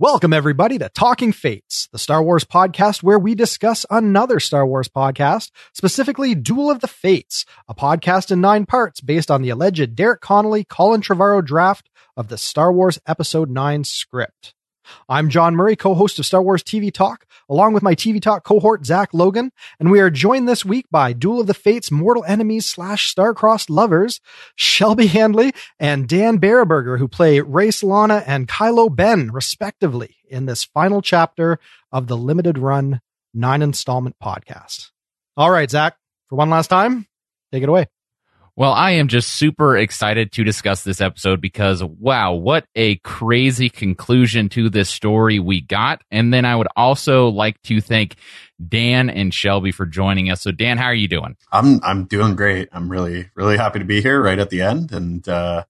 Welcome, everybody, to Talking Fates, the Star Wars podcast where we discuss another Star Wars podcast, specifically Duel of the Fates, a podcast in nine parts based on the alleged Derek Connolly Colin Trevorrow draft of the Star Wars Episode 9 script. I'm John Murray, co-host of Star Wars TV Talk, along with my TV Talk cohort, Zach Logan, and we are joined this week by Duel of the Fates mortal enemies slash star-crossed lovers, Shelby Handley and Dan Berenberger, who play Rey Solana and Kylo Ren, respectively, in this final chapter of the limited run nine installment podcast. All right, Zach, for one last time, take it away. Well, I am just super excited to discuss this episode because wow, what a crazy conclusion to this story we got. And then I would also like to thank Dan and Shelby for joining us. So Dan, how are you doing? I'm I'm doing great. I'm really really happy to be here right at the end and uh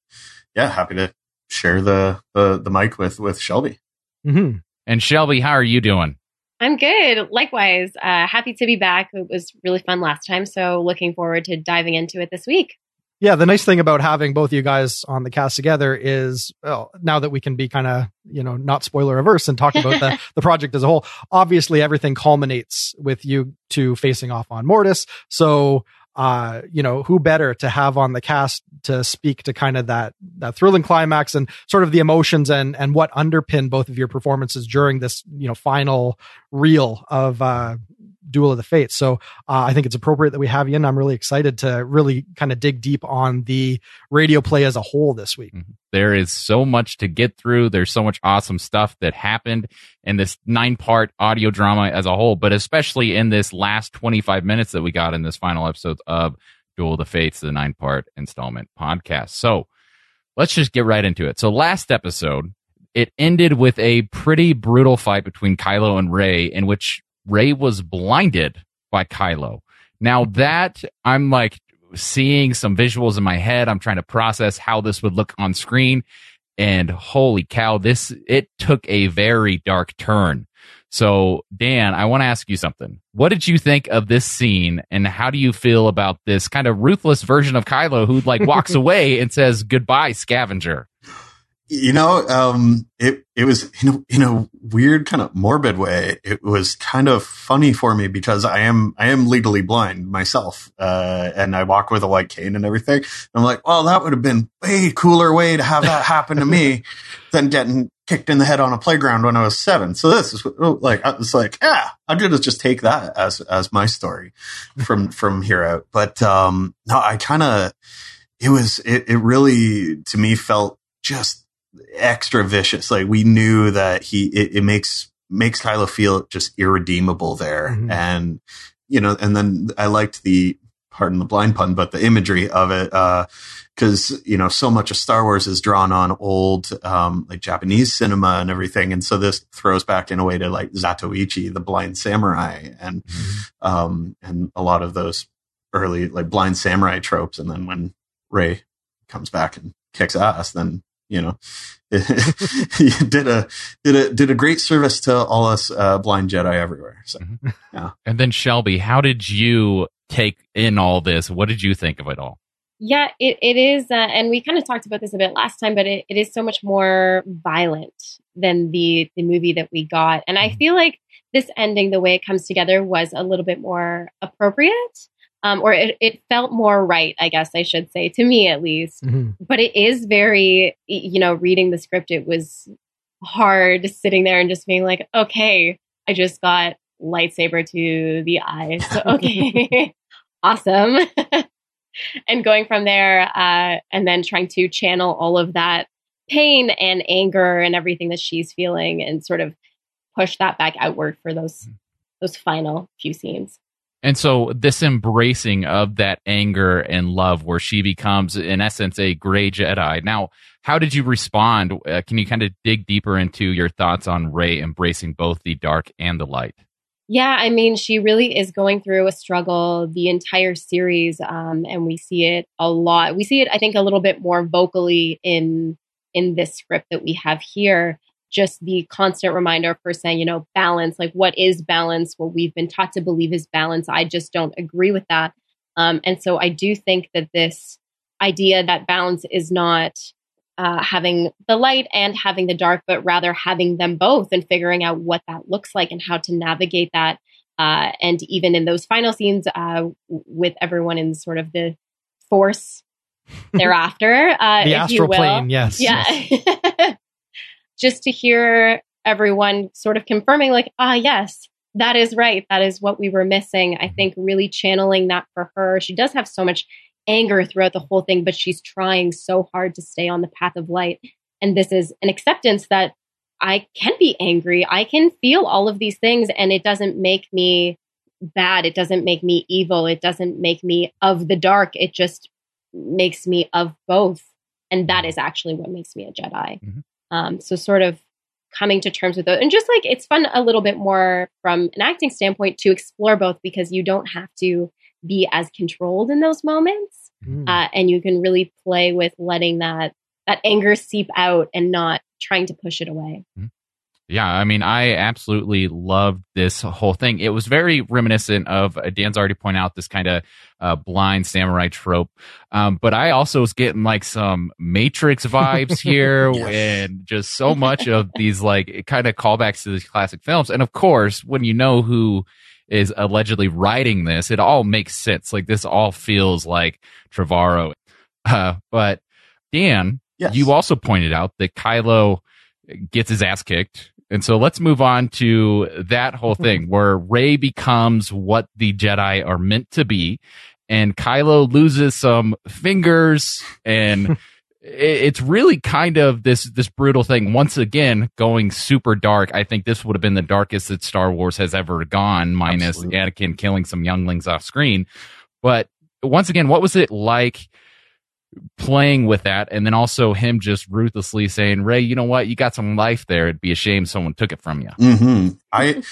yeah, happy to share the the, the mic with with Shelby. Mm-hmm. And Shelby, how are you doing? I'm good. Likewise, uh, happy to be back. It was really fun last time, so looking forward to diving into it this week. Yeah, the nice thing about having both you guys on the cast together is well, now that we can be kind of, you know, not spoiler averse and talk about the, the project as a whole. Obviously, everything culminates with you two facing off on Mortis. So, uh, you know, who better to have on the cast to speak to kind of that, that thrilling climax and sort of the emotions and, and what underpin both of your performances during this, you know, final reel of, uh, Duel of the Fates. So uh, I think it's appropriate that we have you in. I'm really excited to really kind of dig deep on the radio play as a whole this week. Mm-hmm. There is so much to get through. There's so much awesome stuff that happened in this nine part audio drama as a whole, but especially in this last 25 minutes that we got in this final episode of Duel of the Fates, the nine part installment podcast. So let's just get right into it. So last episode, it ended with a pretty brutal fight between Kylo and Rey, in which Rey was blinded by Kylo. Now mm-hmm. that I'm like seeing some visuals in my head, I'm trying to process how this would look on screen. And holy cow, this, it took a very dark turn. So, Dan, I want to ask you something. What did you think of this scene and how do you feel about this kind of ruthless version of Kylo who like walks away and says goodbye, scavenger? You know, um, it, it was in a, in a weird kind of morbid way. It was kind of funny for me because I am, I am legally blind myself. Uh, and I walk with a white cane and everything. And I'm like, well, that would have been way cooler way to have that happen to me than getting kicked in the head on a playground when I was seven. So this is like, I was like, yeah, I'm going to just take that as, as my story from, from here out. But, um, no, I kind of, it was, it, it really to me felt just extra vicious. Like we knew that he, it, it makes, makes Kylo feel just irredeemable there. Mm-hmm. And, you know, and then I liked the, pardon the blind pun, but the imagery of it, uh, cause, you know, so much of Star Wars is drawn on old, um, like Japanese cinema and everything. And so this throws back in a way to like Zatoichi, the blind samurai and, mm-hmm. um, and a lot of those early like blind samurai tropes. And then when Rey comes back and kicks ass, then you know, did a did a did a great service to all us uh, blind Jedi everywhere. So, mm-hmm. yeah. And then Shelby, how did you take in all this? What did you think of it all? Yeah, it, it is, uh, and we kind of talked about this a bit last time, but it, it is so much more violent than the the movie that we got, and I mm-hmm. feel like this ending, the way it comes together, was a little bit more appropriate um, or it, it, felt more right, I guess I should say, to me at least. Mm-hmm. But it is very, you know, reading the script, it was hard sitting there and just being like, okay, I just got lightsaber to the eye. So, okay, awesome. and going from there, uh, and then trying to channel all of that pain and anger and everything that she's feeling and sort of push that back outward for those mm. those final few scenes. And so this embracing of that anger and love where she becomes in essence a gray Jedi. Now, how did you respond? Uh, can you kind of dig deeper into your thoughts on Rey embracing both the dark and the light? Yeah, I mean, she really is going through a struggle the entire series, um, and we see it a lot. We see it, I think, a little bit more vocally in in this script that we have here just the constant reminder of her saying, you know, balance, like what is balance? What we've been taught to believe is balance. I just don't agree with that. Um, and so I do think that this idea that balance is not uh, having the light and having the dark, but rather having them both and figuring out what that looks like and how to navigate that. Uh, and even in those final scenes uh, with everyone in sort of the force thereafter, uh, the if astral you will. plane, yes. Yeah. Just to hear everyone sort of confirming, like, ah, yes, that is right. That is what we were missing. I think really channeling that for her. She does have so much anger throughout the whole thing, but she's trying so hard to stay on the path of light. And this is an acceptance that I can be angry. I can feel all of these things, and it doesn't make me bad. It doesn't make me evil. It doesn't make me of the dark. It just makes me of both. And that is actually what makes me a Jedi. Mhm. Um, so, sort of coming to terms with it. And just like it's fun a little bit more from an acting standpoint to explore both because you don't have to be as controlled in those moments. Mm. Uh, and you can really play with letting that that anger seep out and not trying to push it away. Yeah, I mean, I absolutely loved this whole thing. It was very reminiscent of uh, Dan's already pointed out this kind of uh, blind samurai trope, um, but I also was getting like some Matrix vibes here, Yes. and just so much of these like kind of callbacks to these classic films. And of course, when you know who is allegedly writing this, it all makes sense. Like this all feels like Trevorrow. Uh, but Dan, Yes. you also pointed out that Kylo gets his ass kicked. And so let's move on to that whole thing where Rey becomes what the Jedi are meant to be and Kylo loses some fingers and it's really kind of this this brutal thing once again going super dark. I think this would have been the darkest that Star Wars has ever gone minus Absolutely. Anakin killing some younglings off screen. But once again, what was it like playing with that and then also him just ruthlessly saying rey you know what you got some life there it'd be a shame someone took it from you hmm I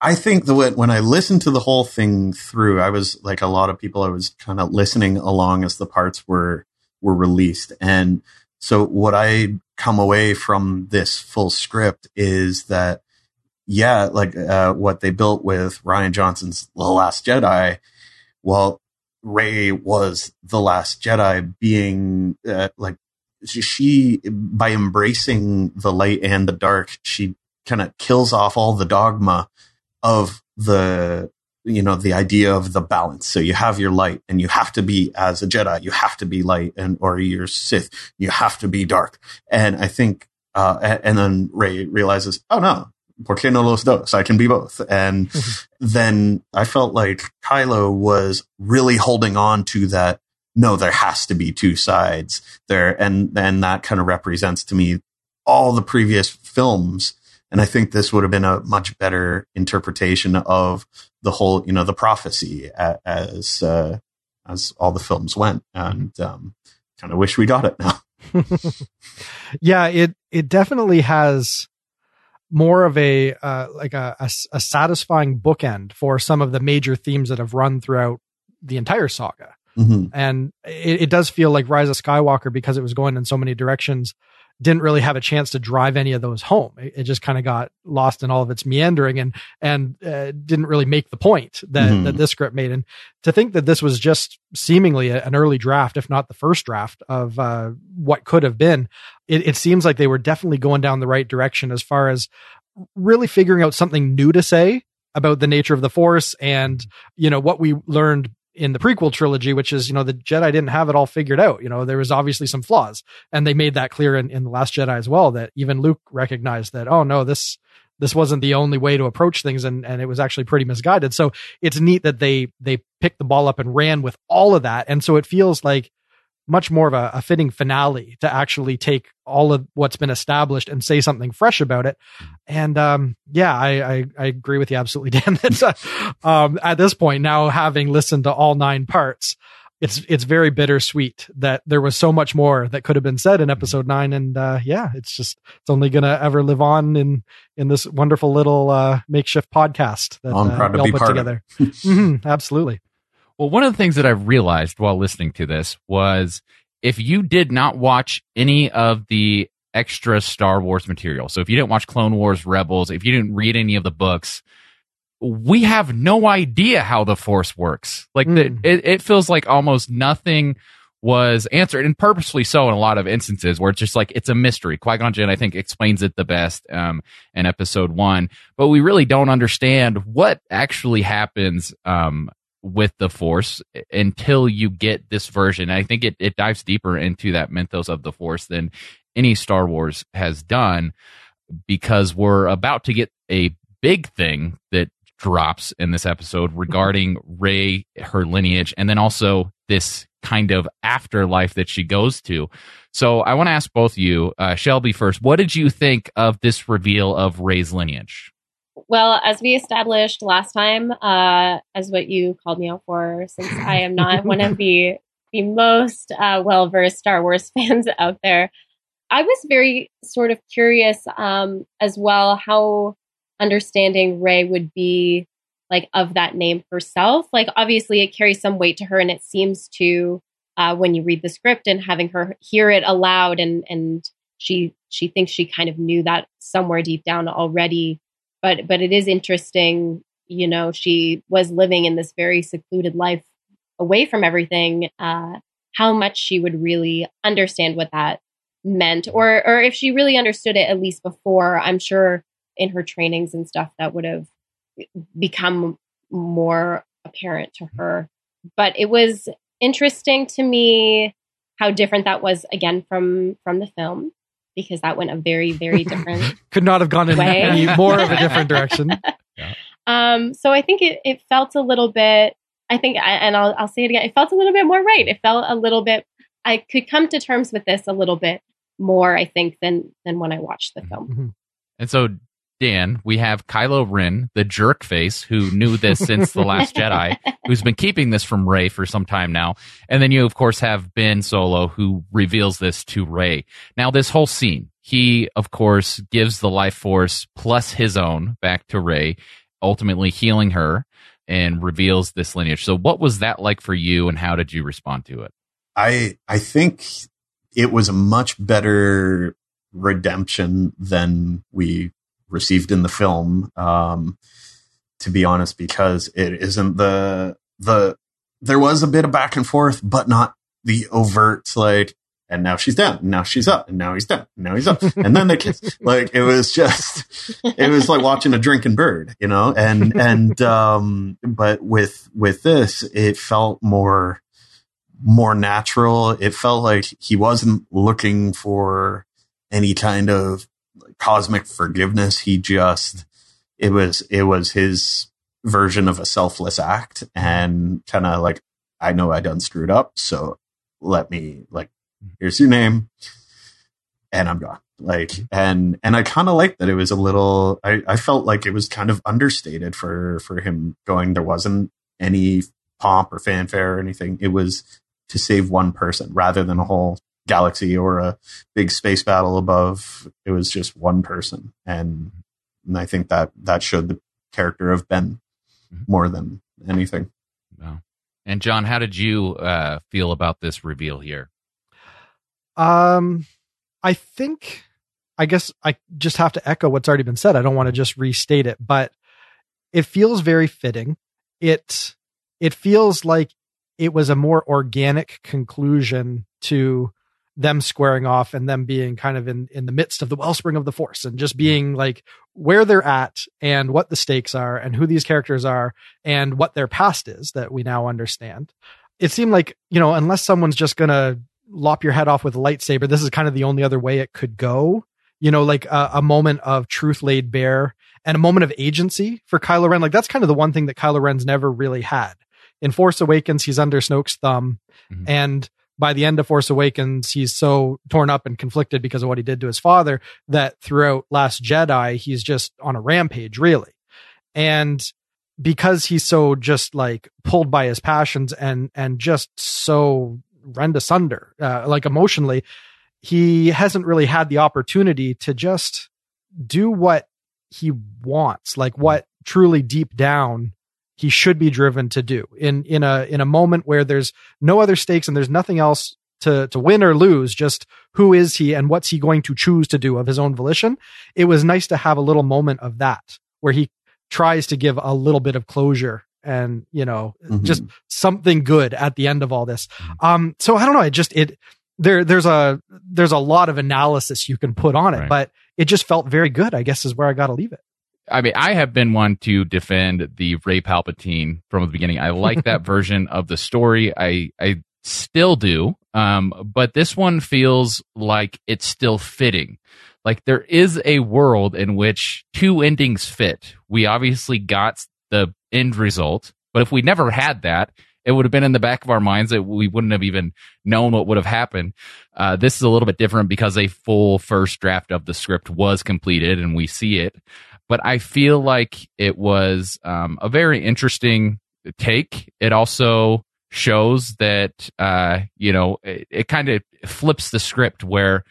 I think the way, when I listened to the whole thing through, I was like a lot of people. I was kind of listening along as the parts were were released, and so what I come away from this full script is that yeah, like uh, what they built with Rian Johnson's The Last Jedi. Well, Rey was the Last Jedi, being uh, like she by embracing the light and the dark, she kind of kills off all the dogma of the you know the idea of the balance. So you have your light and you have to be as a jedi you have to be light and or you're sith. You have to be dark. And i think uh and then rey realizes oh no porque no los dos? I can be both. And then i felt like kylo was really holding on to that no there has to be two sides there. And then that kind of represents to me all the previous films. And I think this would have been a much better interpretation of the whole, you know, the prophecy as uh, as all the films went. And um, kind of wish we got it now. yeah, it it definitely has more of a uh, like a satisfying bookend for some of the major themes that have run throughout the entire saga. hmm And it, it does feel like Rise of Skywalker because it was going in so many directions didn't really have a chance to drive any of those home. It, it just kind of got lost in all of its meandering and and uh, didn't really make the point that Mhm. that this script made. And to think that this was just seemingly a, an early draft, if not the first draft of uh, what could have been, it, it seems like they were definitely going down the right direction as far as really figuring out something new to say about the nature of the Force and you know what we learned in the prequel trilogy, which is, you know, the Jedi didn't have it all figured out. You know, there was obviously some flaws. And they made that clear in, in The Last Jedi as well, that even Luke recognized that, oh no, this this wasn't the only way to approach things and, and it was actually pretty misguided. So it's neat that they they picked the ball up and ran with all of that. And so it feels like much more of a, a fitting finale to actually take all of what's been established and say something fresh about it. And um, yeah, I, I I agree with you absolutely, Dan. That uh, um, at this point now, having listened to all nine parts, it's it's very bittersweet that there was so much more that could have been said in episode nine. And uh, yeah, it's just it's only gonna ever live on in in this wonderful little uh, makeshift podcast that I'm uh, proud to we all be put part of together. Mhm, absolutely. Well, one of the things that I realized while listening to this was if you did not watch any of the extra Star Wars material, so if you didn't watch Clone Wars Rebels, if you didn't read any of the books, we have no idea how the Force works. Like the, Mm. it, it feels like almost nothing was answered, and purposely so in a lot of instances where it's just like it's a mystery. Qui Gon Jinn, I think, explains it the best um, in Episode One, but we really don't understand what actually happens um, with the Force until you get this version. I think it it dives deeper into that mythos of the Force than any Star Wars has done because we're about to get a big thing that drops in this episode regarding Rey, her lineage, and then also this kind of afterlife that she goes to. So I want to ask both you, uh, Shelby first. What did you think of this reveal of Rey's lineage? Well, as we established last time, uh, as what you called me out for, since I am not one of the the most uh, well versed Star Wars fans out there, I was very sort of curious um, as well how understanding Rey would be like of that name herself. Like obviously it carries some weight to her and it seems to uh, when you read the script and having her hear it aloud and and she she thinks she kind of knew that somewhere deep down already. But but it is interesting, you know, she was living in this very secluded life away from everything. Uh, how much she would really understand what that meant or or if she really understood it at least before i'm sure in her trainings and stuff that would have become more apparent to her. But it was interesting to me how different that was again from from the film because that went a very very different could not have gone in way. any more of a different direction. yeah. Um, so I think it, it felt a little bit. I think, and I'll I'll say it again. It felt a little bit more right. It felt a little bit. I could come to terms with this a little bit more. I think than than when I watched the film. Mm-hmm. And so, Dan, we have Kylo Ren, the jerk face, who knew this since The Last Jedi, who's been keeping this from Rey for some time now. And then you, of course, have Ben Solo, who reveals this to Rey. Now, this whole scene, he, of course, gives the life force plus his own back to Rey, ultimately healing her and reveals this lineage. So, what was that like for you, and how did you respond to it? I I think it was a much better redemption than we received in the film. Um, to be honest, because it isn't the the there was a bit of back and forth, but not the overt like. And now she's down. And now she's up. And now he's down. And now he's up. And then they kiss. like it was just, it was like watching a drinking bird, you know. And and um, but with with this, it felt more more natural. It felt like he wasn't looking for any kind of cosmic forgiveness. He just, it was, it was his version of a selfless act and kind of like, I know I done screwed up. So let me like, here's your name and I'm gone. Like, and, and I kind of liked that it was a little, I, I felt like it was kind of understated for, for him going, there wasn't any pomp or fanfare or anything. It was to save one person rather than a whole galaxy or a big space battle above. It was just one person, and, and I think that that showed the character of Ben mm-hmm. more than anything. Wow. And John, how did you uh, feel about this reveal here? Um, I think, I guess I just have to echo what's already been said. I don't want to just restate it, but it feels very fitting. It it feels like it was a more organic conclusion to them squaring off and them being kind of in in the midst of the wellspring of the force and just being like where they're at and what the stakes are and who these characters are and what their past is that we now understand. It seemed like you know unless someone's just gonna lop your head off with a lightsaber this is kind of the only other way it could go. You know like a, a moment of truth laid bare and a moment of agency for Kylo Ren. Like that's kind of the one thing that Kylo Ren's never really had. In Force Awakens he's under Snoke's thumb mm-hmm. and by the end of Force Awakens, he's so torn up and conflicted because of what he did to his father that throughout Last Jedi, he's just on a rampage, really. And because he's so just like pulled by his passions and and just so rend asunder, uh, like emotionally, he hasn't really had the opportunity to just do what he wants, like what truly deep down he should be driven to do in in a in a moment where there's no other stakes and there's nothing else to to win or lose just who is he and what's he going to choose to do of his own volition it was nice to have a little moment of that where he tries to give a little bit of closure and you know Mhm. just something good at the end of all this. Um, so I don't know. It just it there there's a there's a lot of analysis you can put on it, Right. but it just felt very good. I guess is where I got to leave it. I mean, I have been one to defend the Rey Palpatine from the beginning. I like that version of the story. I I still do. Um, but this one feels like it's still fitting. Like there is a world in which two endings fit. We obviously got the end result, but if we never had that, it would have been in the back of our minds that we wouldn't have even known what would have happened. Uh, this is a little bit different because a full first draft of the script was completed and we see it but I feel like it was um, a very interesting take. It also shows that uh, you know it, it kind of flips the script where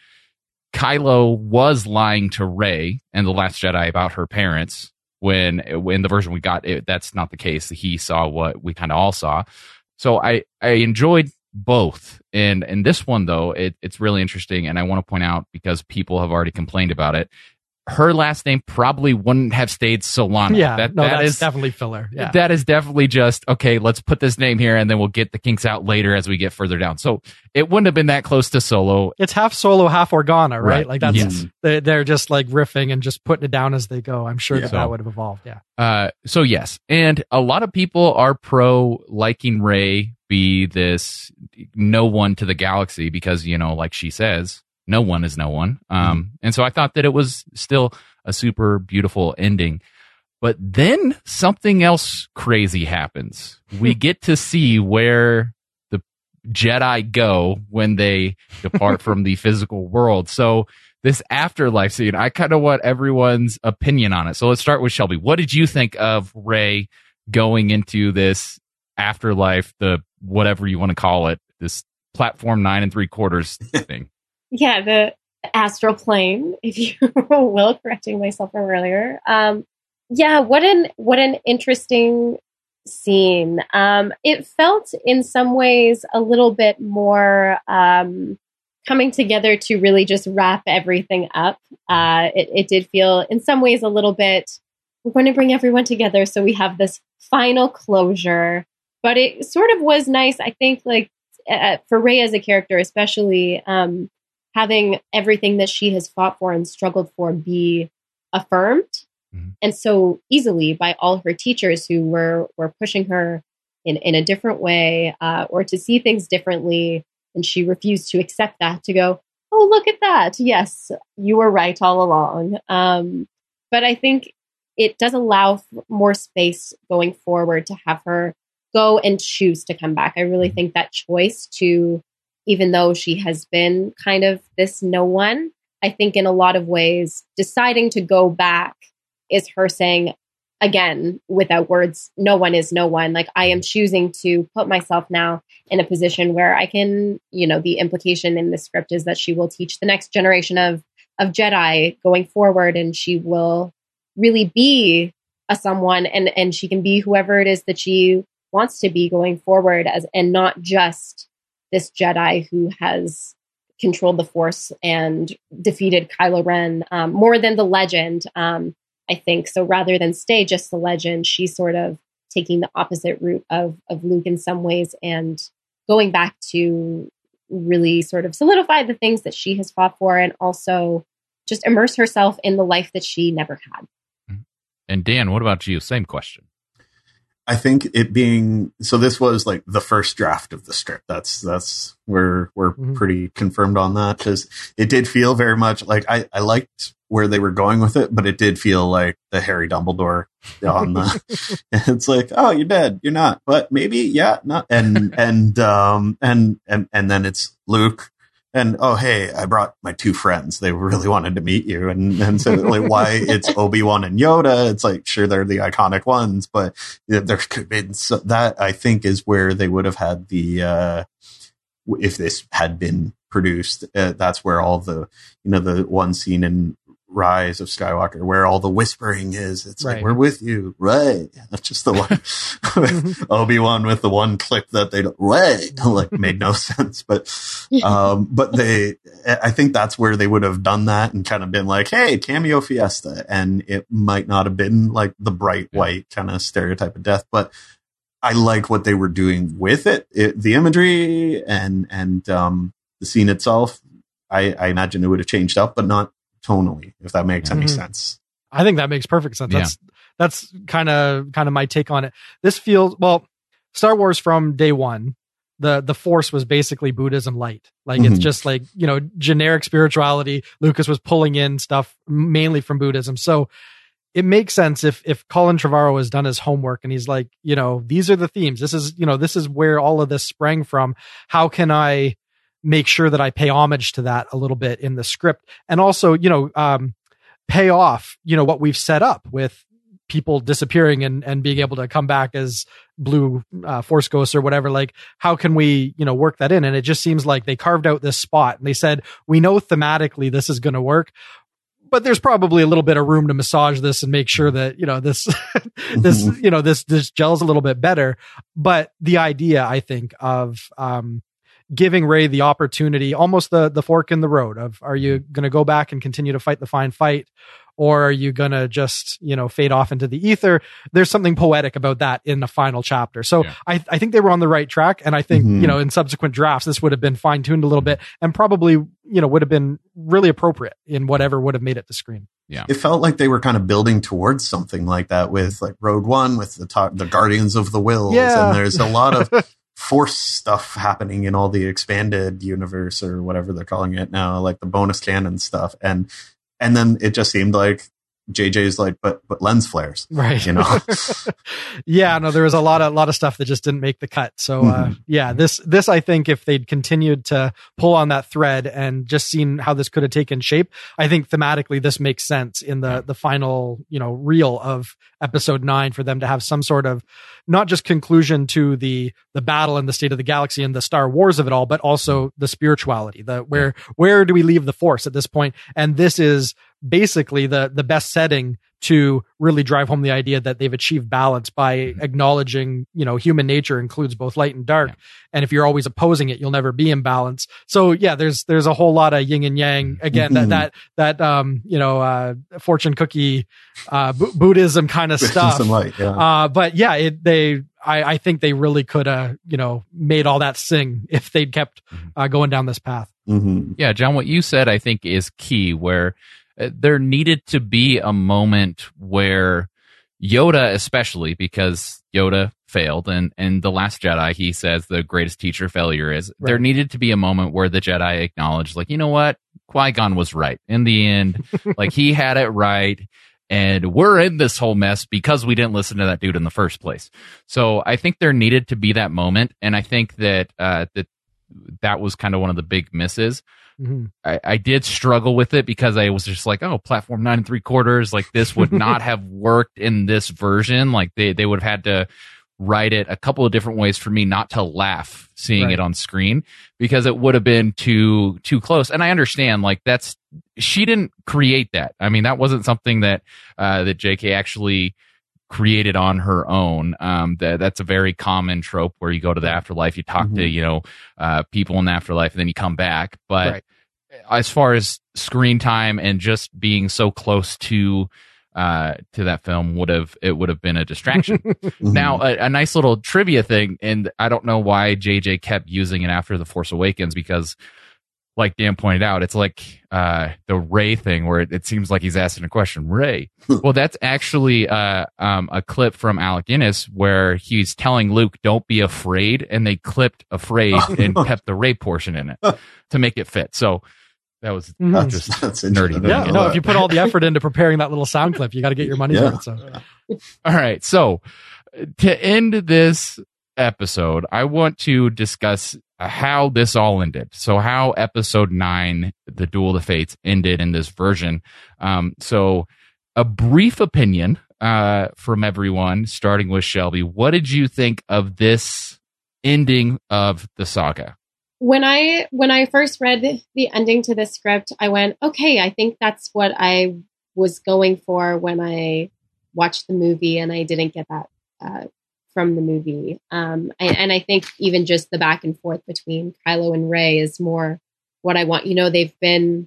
Kylo was lying to Rey and the Last Jedi about her parents. When in the version we got, it, that's not the case. He saw what we kind of all saw. So I I enjoyed both. And in this one though, it, it's really interesting, and I want to point out because people have already complained about it her last name probably wouldn't have stayed Solana. yeah, that, no, that that's is definitely filler. Yeah, that is definitely just okay. Let's put this name here, and then we'll get the kinks out later as we get further down. So it wouldn't have been that close to Solo. it's half solo, half Organa, right? Right. Like that's Yes. they, they're just like riffing and just putting it down as they go. I'm sure Yeah. that that would have evolved. Yeah, Uh, so yes, and a lot of people are pro liking Rey be this no one to the galaxy because you know, like she says, no one is no one. Um, and so I thought that it was still a super beautiful ending. But then something else crazy happens. We get to see where the Jedi go when they depart from the physical world. So this afterlife scene, I kind of want everyone's opinion on it. So let's start with Shelby. What did you think of Rey going into this afterlife, the whatever you want to call it, this platform nine and three quarters thing? Yeah, the astral plane, if you will, correcting myself from earlier. Um, yeah, what an what an interesting scene. Um, it felt in some ways a little bit more um, coming together to really just wrap everything up. Uh, it, it did feel in some ways a little bit. We're going to bring everyone together so we have this final closure. But it sort of was nice, I think, like uh, for Rey as a character, especially. Um, having everything that she has fought for and struggled for be affirmed. Mhm. and so easily by all her teachers who were were pushing her in in a different way uh, or to see things differently. And she refused to accept that to go oh look at that. Yes you were right all along. Um, but i think it does allow more space going forward to have her go and choose to come back. I really think that choice to even though she has been kind of this no one, I think in a lot of ways, deciding to go back is her saying, again, without words, no one is no one. Like, I am choosing to put myself now in a position where I can, you know, the implication in the script is that she will teach the next generation of, of Jedi going forward and she will really be a someone and, and she can be whoever it is that she wants to be going forward as, and not just this Jedi who has controlled the Force and defeated Kylo Ren um, more than the legend, um, I think. So rather than stay just the legend, she's sort of taking the opposite route of of Luke in some ways and going back to really sort of solidify the things that she has fought for and also just immerse herself in the life that she never had. And Dan, what about you? Same question. I think it being so this was like the first draft of the strip. That's that's we're we're Mhm. pretty confirmed on that because it did feel very much like I I liked where they were going with it, but it did feel like the Harry Dumbledore on the. it's like oh you're dead you're not but maybe yeah not and and um and and and then it's Luke and oh hey i brought my two friends. They really wanted to meet you. And and so like why it's obi-wan and yoda it's like sure they're the iconic ones but there could have been so that i think is where they would have had the uh if this had been produced uh, that's where all the you know the one scene in rise of skywalker where all the whispering is it's Right. like we're with you right that's just the one obi-wan with the one clip that they don't right like made no sense but um, but they, I think that's where they would have done that and kind of been like, Hey, cameo fiesta. And it might not have been like the bright white kind of stereotype of death, but I like what they were doing with it. it the imagery and and um, the scene itself. I, I imagine it would have changed up, but not tonally, if that makes any Mhm. sense. I think that makes perfect sense. Yeah. That's that's kind of kind of my take on it. This feels well, Star Wars from day one. The the Force was basically Buddhism light. Like it's Mhm. just like you know generic spirituality. Lucas was pulling in stuff mainly from Buddhism, so it makes sense if if Colin Trevorrow has done his homework and he's like, you know, these are the themes. This is you know this is where all of this sprang from. How can I make sure that I pay homage to that a little bit in the script, and also you know um, pay off you know what we've set up with people disappearing and and being able to come back as blue uh, force ghosts or whatever. Like how can we you know work that in? And it just seems like they carved out this spot and they said we know thematically this is going to work but there's probably a little bit of room to massage this and make sure that you know this this you know this this gels a little bit better. But the idea i think of um giving rey the opportunity almost the the fork in the road of are you going to go back and continue to fight the fine fight or are you going to just you know fade off into the ether there's something poetic about that in the final chapter so Yeah. I, I think they were on the right track and i think Mhm. you know in subsequent drafts this would have been fine-tuned a little bit and probably you know would have been really appropriate in whatever would have made it to screen Yeah. It felt like they were kind of building towards something like that with like Rogue One, with the top, the Guardians of the Whills, Yeah. and there's a lot of force stuff happening in all the expanded universe or whatever they're calling it now, like the bonus canon stuff, and and then it just seemed like JJ's like, but but lens flares, right. you know. yeah no there was a lot of a lot of stuff that just didn't make the cut. So uh Mhm. yeah this this i think if they'd continued to pull on that thread and just seen how this could have taken shape i think thematically this makes sense in the the final you know reel of episode 9 for them to have some sort of not just conclusion to the the battle and the state of the galaxy and the star wars of it all but also the spirituality the where where do we leave the force at this point? And this is basically the the best setting to really drive home the idea that they've achieved balance by Mhm. acknowledging you know human nature includes both light and dark Yeah. and if you're always opposing it you'll never be in balance so yeah there's there's a whole lot of yin and yang again Mhm. that that that um you know uh fortune cookie uh Bu- buddhism kind of stuff Some light, yeah. uh, but yeah, it, they, I, I think they really could have, you know, made all that sing if they'd kept uh, going down this path. Mhm. Yeah, John, what you said I think is key where uh, there needed to be a moment where Yoda especially because Yoda failed and and the last Jedi he says the greatest teacher failure is there needed to be a moment where the Jedi acknowledged like, you know what? Qui-Gon was right. In the end, like he had it right and we're in this whole mess because we didn't listen to that dude in the first place. So I think there needed to be that moment and I think that uh that that was kind of one of the big misses. Mhm. I, I did struggle with it because I was just like, oh, platform nine and three quarters, like this would not have worked in this version. Like they, they would have had to write it a couple of different ways for me not to laugh seeing Right. it on screen because it would have been too too close. And I understand like that's she didn't create that. I mean, that wasn't something that uh that JK actually created on her own. Um, that that's a very common trope where you go to the afterlife, you talk to Mhm. you know uh, people in the afterlife, and then you come back. But Right. as far as screen time and just being so close to uh, to that film would have it would have been a distraction. Mhm. Now, a, a nice little trivia thing, and I don't know why JJ kept using it after The Force Awakens because, like Dan pointed out, it's like uh, the Rey thing where it, it seems like he's asking a question. Rey. well, that's actually uh, um, a clip from Alec Guinness where he's telling Luke, "Don't be afraid," and they clipped "afraid" and kept the Rey portion in it to make it fit. So that was Mhm. that's, just that's nerdy. Yeah, Yeah. no, if you put all the effort into preparing that little sound clip, you got to get your money's Yeah. worth. So All right. So uh, to end this episode, I want to discuss how this all ended. So how episode nine, the Duel of the Fates, ended in this version. Um, so a brief opinion uh, from everyone, starting with Shelby. What did you think of this ending of the saga? when I when I first read the ending to this script, I went, okay, I think that's what I was going for when I watched the movie, and I didn't get that uh, from the movie. Um, and, and I think even just the back and forth between Kylo and Rey is more what I want. You know, they've been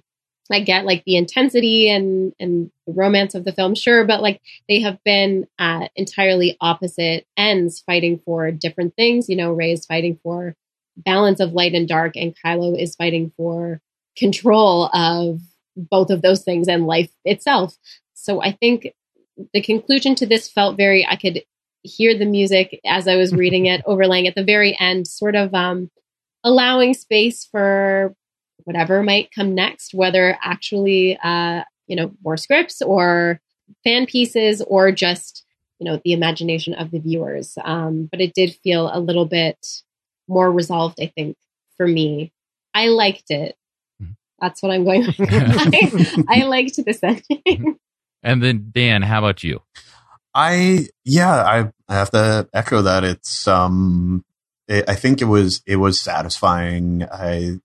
I get like the intensity and and the romance of the film, sure, but like they have been at entirely opposite ends, fighting for different things. You know, Rey is fighting for balance of light and dark, and Kylo is fighting for control of both of those things and life itself. So I think the conclusion to this felt very. I could hear the music as I was reading it, overlaying at the very end, sort of um, allowing space for whatever might come next, whether actually, uh, you know, more scripts or fan pieces or just, you know, the imagination of the viewers. Um, but it did feel a little bit more resolved, I think, for me. I liked it. Mm-hmm. That's what I'm going with. I, I liked this ending. And then Dan, how about you? I yeah, I, have to echo that. It's um, it, I think it was it was satisfying. I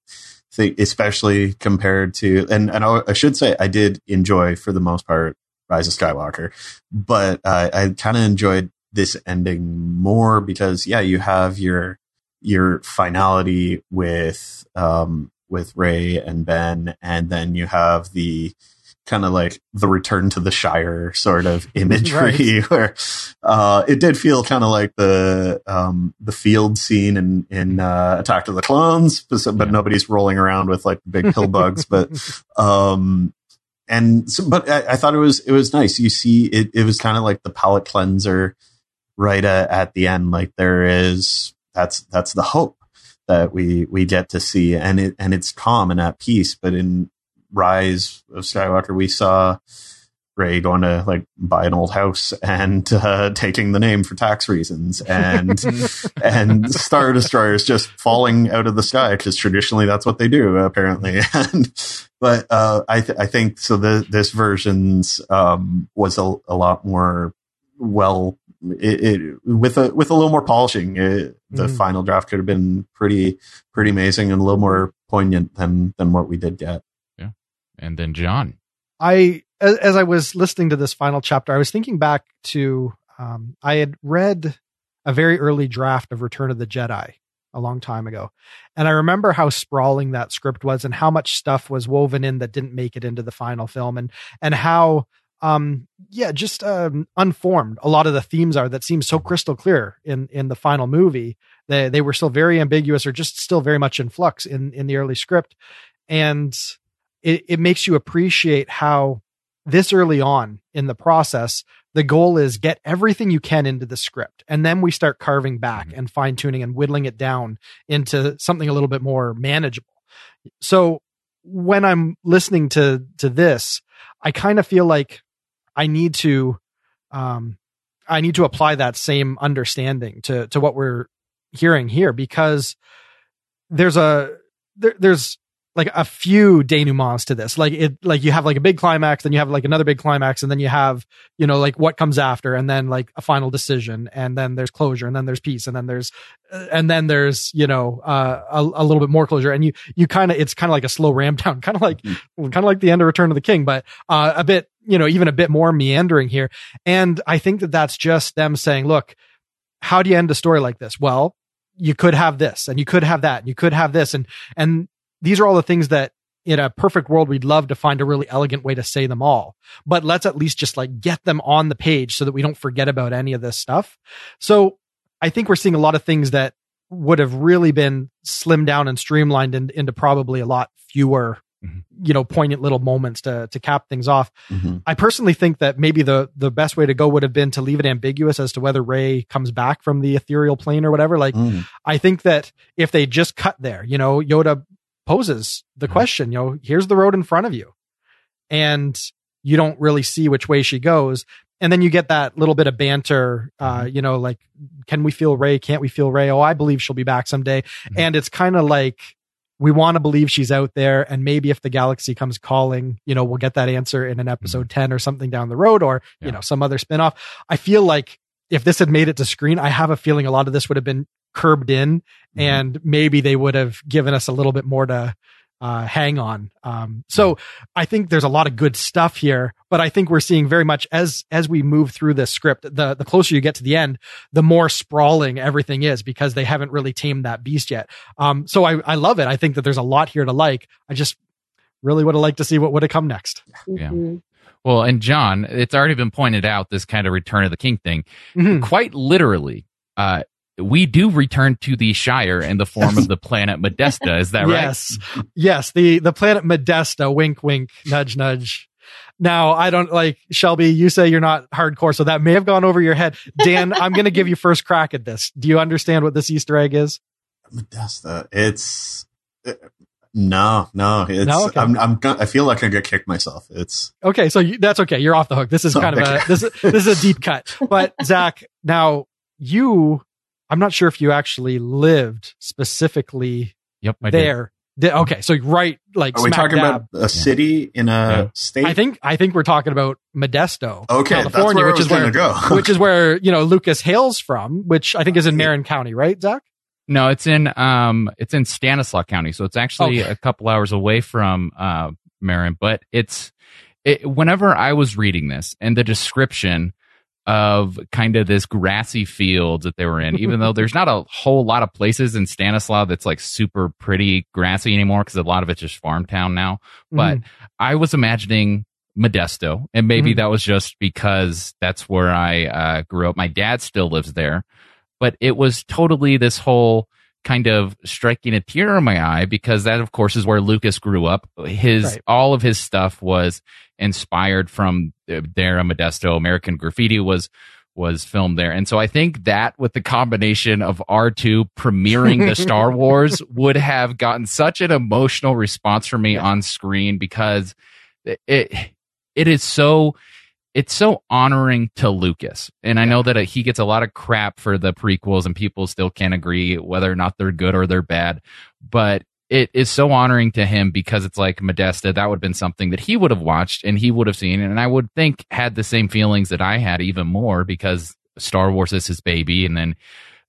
think, especially compared to, and, and I, I should say I did enjoy for the most part Rise of Skywalker, but uh, I kind of enjoyed this ending more because yeah, you have your your finality with um with Rey and Ben, and then you have the kind of like the return to the Shire sort of imagery right. where uh, it did feel kind of like the um, the field scene in in uh, Attack of the Clones, but, yeah. nobody's rolling around with like big pill bugs. but um, and so, but I, I, thought it was it was nice. You see, it it was kind of like the palate cleanser right at, at the end. Like there is that's that's the hope that we we get to see and it and it's calm and at peace but in rise of Skywalker, we saw Rey going to like buy an old house and uh, taking the name for tax reasons, and and Star Destroyers just falling out of the sky because traditionally that's what they do apparently. and but uh, I th- I think so. The, this version's um, was a, a lot more well it, it, with a with a little more polishing. It, the mm. final draft could have been pretty pretty amazing and a little more poignant than than what we did get and then John. I as, I was listening to this final chapter, I was thinking back to um, I had read a very early draft of Return of the Jedi a long time ago, and I remember how sprawling that script was and how much stuff was woven in that didn't make it into the final film, and and how um yeah just um unformed. A lot of the themes are that seem so crystal clear in in the final movie. They they were still very ambiguous or just still very much in flux in in the early script. And it, it makes you appreciate how this early on in the process, the goal is get everything you can into the script. And then we start carving back mm-hmm. and fine tuning and whittling it down into something a little bit more manageable. So when I'm listening to, to this, I kind of feel like I need to, um, I need to apply that same understanding to, to what we're hearing here because there's a, there, there's like a few denouements to this. Like it, like you have like a big climax, then you have like another big climax, and then you have, you know, like what comes after, and then like a final decision, and then there's closure, and then there's peace, and then there's, uh, and then there's, you know, uh, a, a little bit more closure, and you, you kind of, it's kind of like a slow ram down, kind of like, mm-hmm. kind of like the end of Return of the King, but, uh, a bit, you know, even a bit more meandering here. And I think that that's just them saying, look, how do you end a story like this? Well, you could have this and you could have that and you could have this and and these are all the things that in a perfect world, we'd love to find a really elegant way to say them all, but let's at least just like get them on the page so that we don't forget about any of this stuff. So I think we're seeing a lot of things that would have really been slimmed down and streamlined in, into probably a lot fewer, mm-hmm. you know, poignant little moments to, to cap things off. Mm-hmm. I personally think that maybe the, the best way to go would have been to leave it ambiguous as to whether Rey comes back from the ethereal plane or whatever. Like, mm. I think that if they just cut there, you know, Yoda poses the mm-hmm. question, you know, here's the road in front of you. And you don't really see which way she goes. And then you get that little bit of banter, uh, mm-hmm. you know, like, can we feel Rey? Can't we feel Rey? Oh, I believe she'll be back someday. Mm-hmm. And it's kind of like, we want to believe she's out there. And maybe if the galaxy comes calling, you know, we'll get that answer in an episode mm-hmm. 10 or something down the road or, yeah. you know, some other spinoff. I feel like if this had made it to screen, I have a feeling a lot of this would have been curbed in mm-hmm. and maybe they would have given us a little bit more to uh, hang on. Um, so I think there's a lot of good stuff here, but I think we're seeing very much as as we move through this script, the the closer you get to the end, the more sprawling everything is because they haven't really tamed that beast yet. Um, so I I love it. I think that there's a lot here to like. I just really would have liked to see what would have come next. Yeah. Mhm. Well, and John, it's already been pointed out this kind of Return of the King thing. Mhm. Quite literally, uh, we do return to the Shire in the form of the planet Modesta. Is that right? Yes, yes. The the planet Modesta. Wink, wink. Nudge, nudge. Now I don't like Shelby. You say you're not hardcore, so that may have gone over your head. Dan, I'm going to give you first crack at this. Do you understand what this Easter egg is? Modesta. It's uh, no, no. It's No? Okay. I'm I'm gonna, I feel like I'm gonna kick myself. It's Okay, so you, that's okay. You're off the hook. This is Oh, kind of a okay. this is this is a deep cut. But Zach, now you, I'm not sure if you actually lived specifically Yep. I there. Di- okay, so right, like are we smack talking dab. about a city in a Yeah. state? I think I think we're talking about Modesto, okay, California, which is where gonna go. which is where you know Lucas hails from, which I think is in Marin County, right, Zach? No, it's in um, it's in Stanislaus County, so it's actually Okay. a couple hours away from uh, Marin. But it's it, whenever I was reading this and the description of kind of this grassy field that they were in, even though there's not a whole lot of places in Stanislaus that's like super pretty grassy anymore because a lot of it's just farm town now. But Mhm. I was imagining Modesto, and maybe Mhm. that was just because that's where I uh, grew up. My dad still lives there, but it was totally this whole kind of striking a tear in my eye because that, of course, is where Lucas grew up. His Right. all of his stuff was inspired from uh, there. Modesto, American Graffiti was was filmed there, and so I think that with the combination of R two premiering the Star Wars would have gotten such an emotional response from me on screen because it it is so it's so honoring to Lucas. And I know that uh, he gets a lot of crap for the prequels and people still can't agree whether or not they're good or they're bad, but it is so honoring to him because it's like Modesta, that would have been something that he would have watched and he would have seen and I would think had the same feelings that I had even more because Star Wars is his baby and then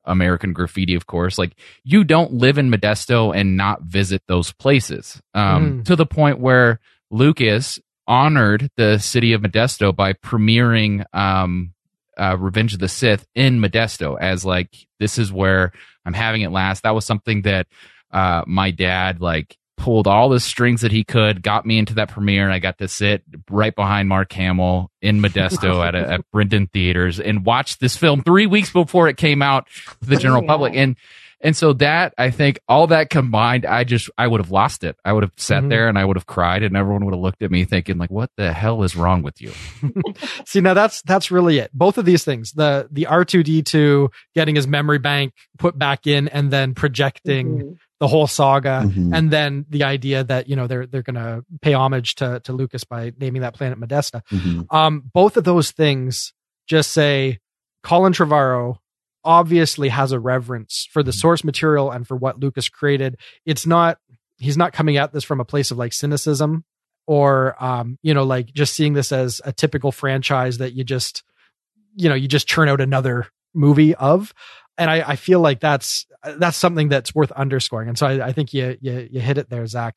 American Graffiti, of course. Like you don't live in Modesto and not visit those places. Um, Mm. to the point where Lucas honored the city of Modesto by premiering um, uh, Revenge of the Sith in Modesto as like this is where I'm having it last. That was something that uh, my dad like pulled all the strings that he could, got me into that premiere, and I got to sit right behind Mark Hamill in Modesto at, a, at Brenden Theaters and watch this film three weeks before it came out to the general Yeah. public. And and so that I think all that combined, I just I would have lost it. I would have sat Mhm. there and I would have cried, and everyone would have looked at me thinking like, "What the hell is wrong with you?" See, now that's that's really it. Both of these things, the the R two D two getting his memory bank put back in, and then projecting Mhm. the whole saga, Mhm. and then the idea that you know they're they're going to pay homage to to Lucas by naming that planet Modesta. Mhm. Um, both of those things just say Colin Trevorrow obviously has a reverence for the source material and for what Lucas created. It's not he's not coming at this from a place of like cynicism or um, you know, like just seeing this as a typical franchise that you just you know, you just churn out another movie of. And I, I feel like that's that's something that's worth underscoring. And so I, I think you, you you hit it there, Zach.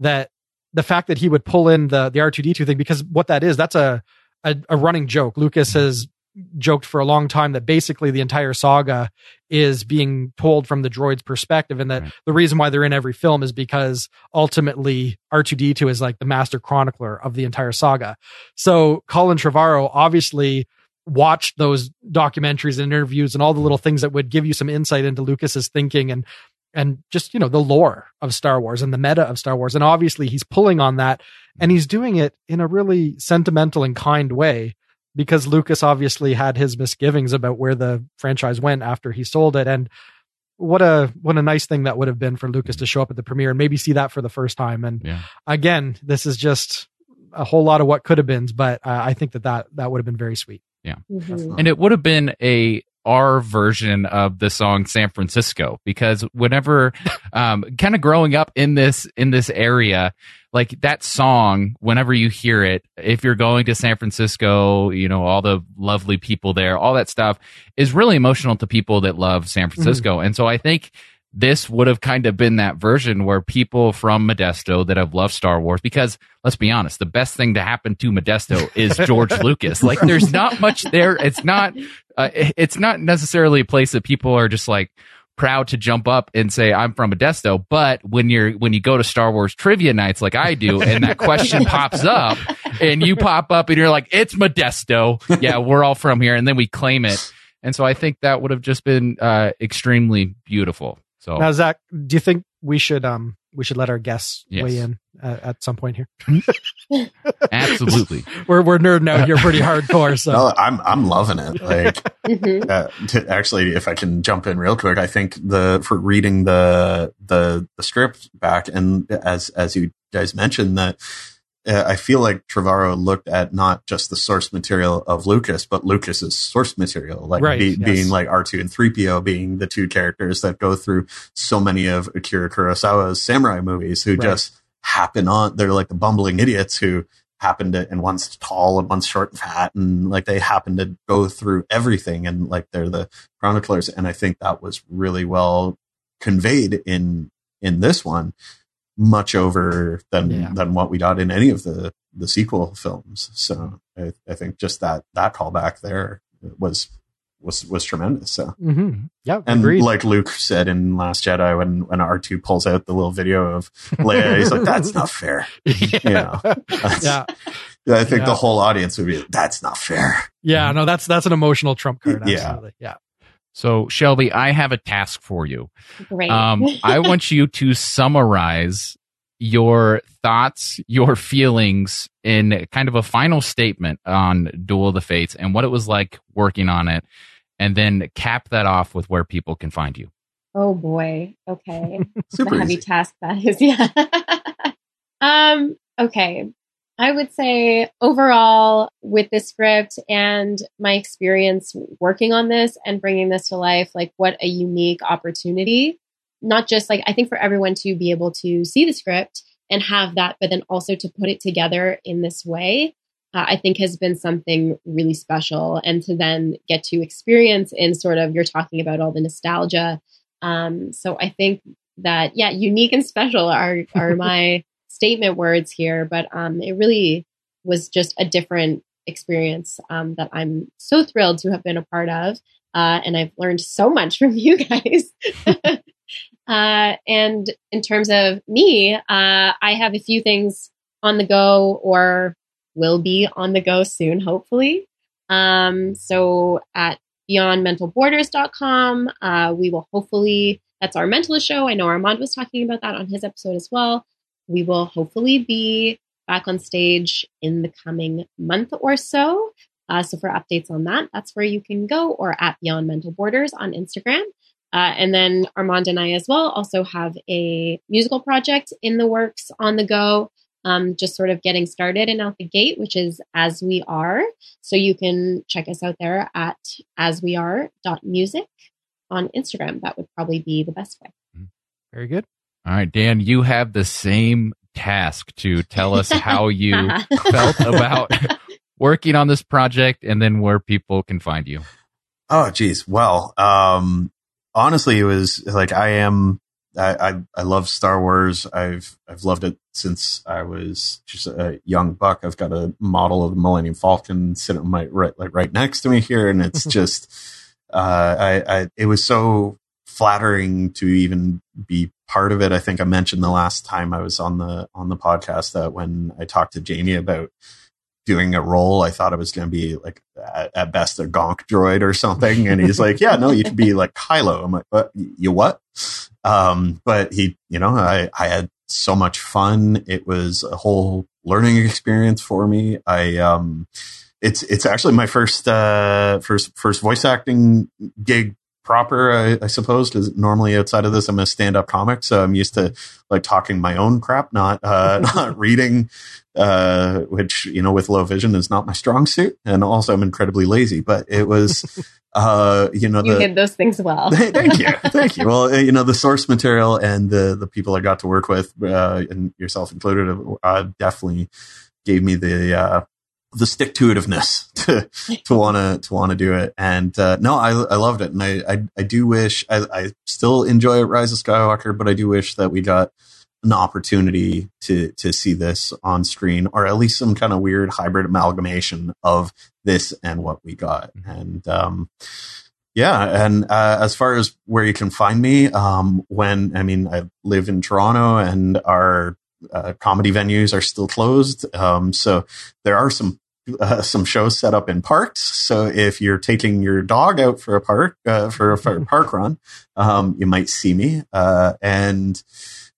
That the fact that he would pull in the the R two D two thing because what that is that's a, a a running joke. Lucas has joked for a long time that basically the entire saga is being told from the droid's perspective, and that Right. the reason why they're in every film is because ultimately R two D two is like the master chronicler of the entire saga. So Colin Trevorrow obviously watched those documentaries and interviews and all the little things that would give you some insight into Lucas's thinking and and just you know the lore of Star Wars and the meta of Star Wars and obviously he's pulling on that and mm-hmm. he's doing it in a really sentimental and kind way because Lucas obviously had his misgivings about where the franchise went after he sold it and what a what a nice thing that would have been for Lucas to show up at the premiere and maybe see that for the first time and Yeah. again this is just a whole lot of what could have been but uh, I think that that that would have been very sweet Mhm. And it would have been a our version of the song San Francisco because whenever um kind of growing up in this in this area like that song whenever you hear it if you're going to San Francisco you know all the lovely people there all that stuff is really emotional to people that love San Francisco. And so I think this would have kind of been that version where people from Modesto that have loved Star Wars, because let's be honest, the best thing to happen to Modesto is George Lucas. Like, there's not much there. It's not, uh, it's not necessarily a place that people are just like proud to jump up and say I'm from Modesto. But when you're when you go to Star Wars trivia nights like I do, and that question pops up, and you pop up and you're like, "It's Modesto." Yeah, we're all from here, and then we claim it. And so I think that would have just been uh, extremely beautiful. So now, Zach, do you think we should um we should let our guests Yes. weigh in uh, at some point here? absolutely. we're we're nerding out here pretty hardcore. So No, I'm I'm loving it. Like Mhm. uh, to, actually, if I can jump in real quick, I think the for reading the the the script back and as as you guys mentioned that. Uh, I feel like Trevorrow looked at not just the source material of Lucas, but Lucas's source material, like Right, be, yes. being like R2 and 3PO being the two characters that go through so many of Akira Kurosawa's samurai movies who Right. just happen on, they're like the bumbling idiots who happen to, and one's tall and one's short and fat, and like they happen to go through everything, and like they're the chroniclers. And I think that was really well conveyed in in this one, much over than Yeah. than what we got in any of the the sequel films. So I, I think just that that callback there was was was tremendous. So Mhm. yeah, and agreed. like Luke said in Last Jedi, when when R two pulls out the little video of Leia, he's like, "That's not fair." yeah. That's- yeah, I think Yeah. the whole audience would be, "That's not fair." yeah. No, that's that's an emotional trump card. Yeah. Absolutely. Yeah. So Shelby, I have a task for you. Great. Um, I want you to summarize your thoughts, your feelings in kind of a final statement on Duel of the Fates and what it was like working on it, and then cap that off with where people can find you. oh boy. Okay. Super the heavy easy. task that is. Yeah. um. Okay. I would say overall with this script and my experience working on this and bringing this to life, like what a unique opportunity. Not just like I think for everyone to be able to see the script and have that, but then also to put it together in this way, uh, I think has been something really special. And to then get to experience in sort of you're talking about all the nostalgia. Um, so I think that yeah, unique and special are are my statement words here, but um, it really was just a different experience um, that I'm so thrilled to have been a part of, uh, and I've learned so much from you guys. uh, and in terms of me, uh, I have a few things on the go or will be on the go soon, hopefully. Um, so at beyondmentalborders.com, uh, we will hopefully, that's our mentalist show. I know Armand was talking about that on his episode as well. We will hopefully be back on stage in the coming month or so. Uh, so for updates on that, that's where you can go or at Beyond Mental Borders on Instagram. Uh, and then Armand and I as well also have a musical project in the works on the go, um, just sort of getting started and out the gate, which is As We Are. So you can check us out there at asweare.music on Instagram. That would probably be the best way. Very good. All right, Dan, you have the same task to tell us how you felt about working on this project and then where people can find you. Oh, geez. Well, um, honestly, it was like I am. I, I I love Star Wars. I've I've loved it since I was just a young buck. I've got a model of the Millennium Falcon sitting my right like right next to me here, and it's just uh, I, I it was so flattering to even be part of it. I think I mentioned the last time I was on the on the podcast that when I talked to Jamie about doing a role, I thought it was going to be like at, at best a gonk droid or something. And he's like, yeah, no, you could be like Kylo. I'm like, what? You what? Um, but he, you know, I, I had so much fun. It was a whole learning experience for me. I, um, it's, it's actually my first, uh, first, first voice acting gig proper, I, I suppose, because normally outside of this, I'm a stand up comic. So I'm used to like talking my own crap, not, uh, not reading, uh, which, you know, with low vision is not my strong suit. And also I'm incredibly lazy, but it was, uh, you know, You the, hid those things well. thank you thank you well you know the source material and the the people i got to work with uh and yourself included uh, definitely gave me the uh the stick to itiveness to to want to to want to do it. And uh no i i loved it. And i i, I do wish I, I still enjoy rise of skywalker but i do wish that we got an opportunity to to see this on screen or at least some kind of weird hybrid amalgamation of this and what we got. And um yeah, and uh, as far as where you can find me, um, when I mean I live in Toronto and our uh, comedy venues are still closed, um, so there are some uh, some shows set up in parks. So if you're taking your dog out for a park uh, for a park run, um, you might see me. Uh, and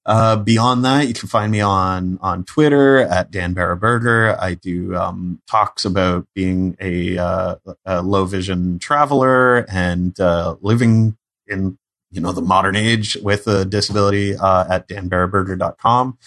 uh, beyond that, you can find me on on Twitter at Dan Burger. I do um, talks about being a, uh, a, low vision traveler and uh, living in you know the modern age with a disability uh, at danbaraburger.com.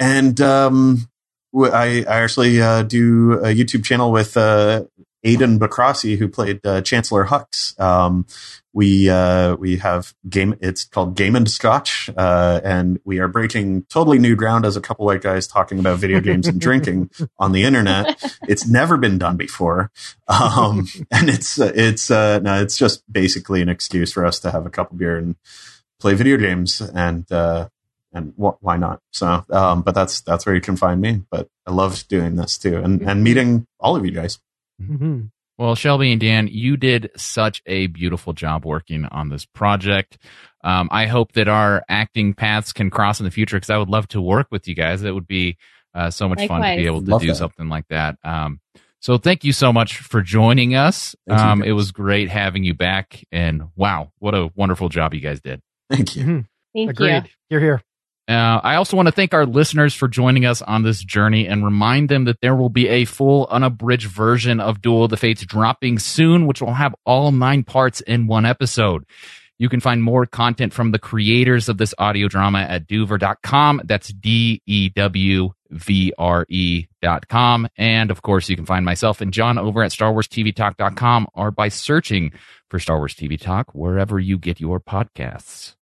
And um, I, I actually uh, do a YouTube channel with uh, Aidan Bacrossi, who played Chancellor Hux. Um, we uh, we have game. It's called Game and Scotch, uh, and we are breaking totally new ground as a couple white guys talking about video games and drinking on the internet. It's never been done before, um, and it's uh, it's uh, no, it's just basically an excuse for us to have a couple beer and play video games, and uh, and wh- why not? So, um, but that's that's where you can find me. But I love doing this too, and and meeting all of you guys. Mm-hmm. Well, Shelby and Dan, you did such a beautiful job working on this project. Um, I hope that our acting paths can cross in the future because I would love to work with you guys. It would be uh, so much Likewise. fun to be able to love do that. something like that. Um, so thank you so much for joining us. Um, it was great having you back, and wow, what a wonderful job you guys did. Thank you. Mm-hmm. Thank Agreed. You. You're here. Uh, I also want to thank our listeners for joining us on this journey and remind them that there will be a full unabridged version of Duel of the Fates dropping soon, which will have all nine parts in one episode. You can find more content from the creators of this audio drama at dewvr.com. That's D E W V R E.com. And of course, you can find myself and John over at StarWarsTVTalk.com or by searching for Star Wars TV Talk wherever you get your podcasts.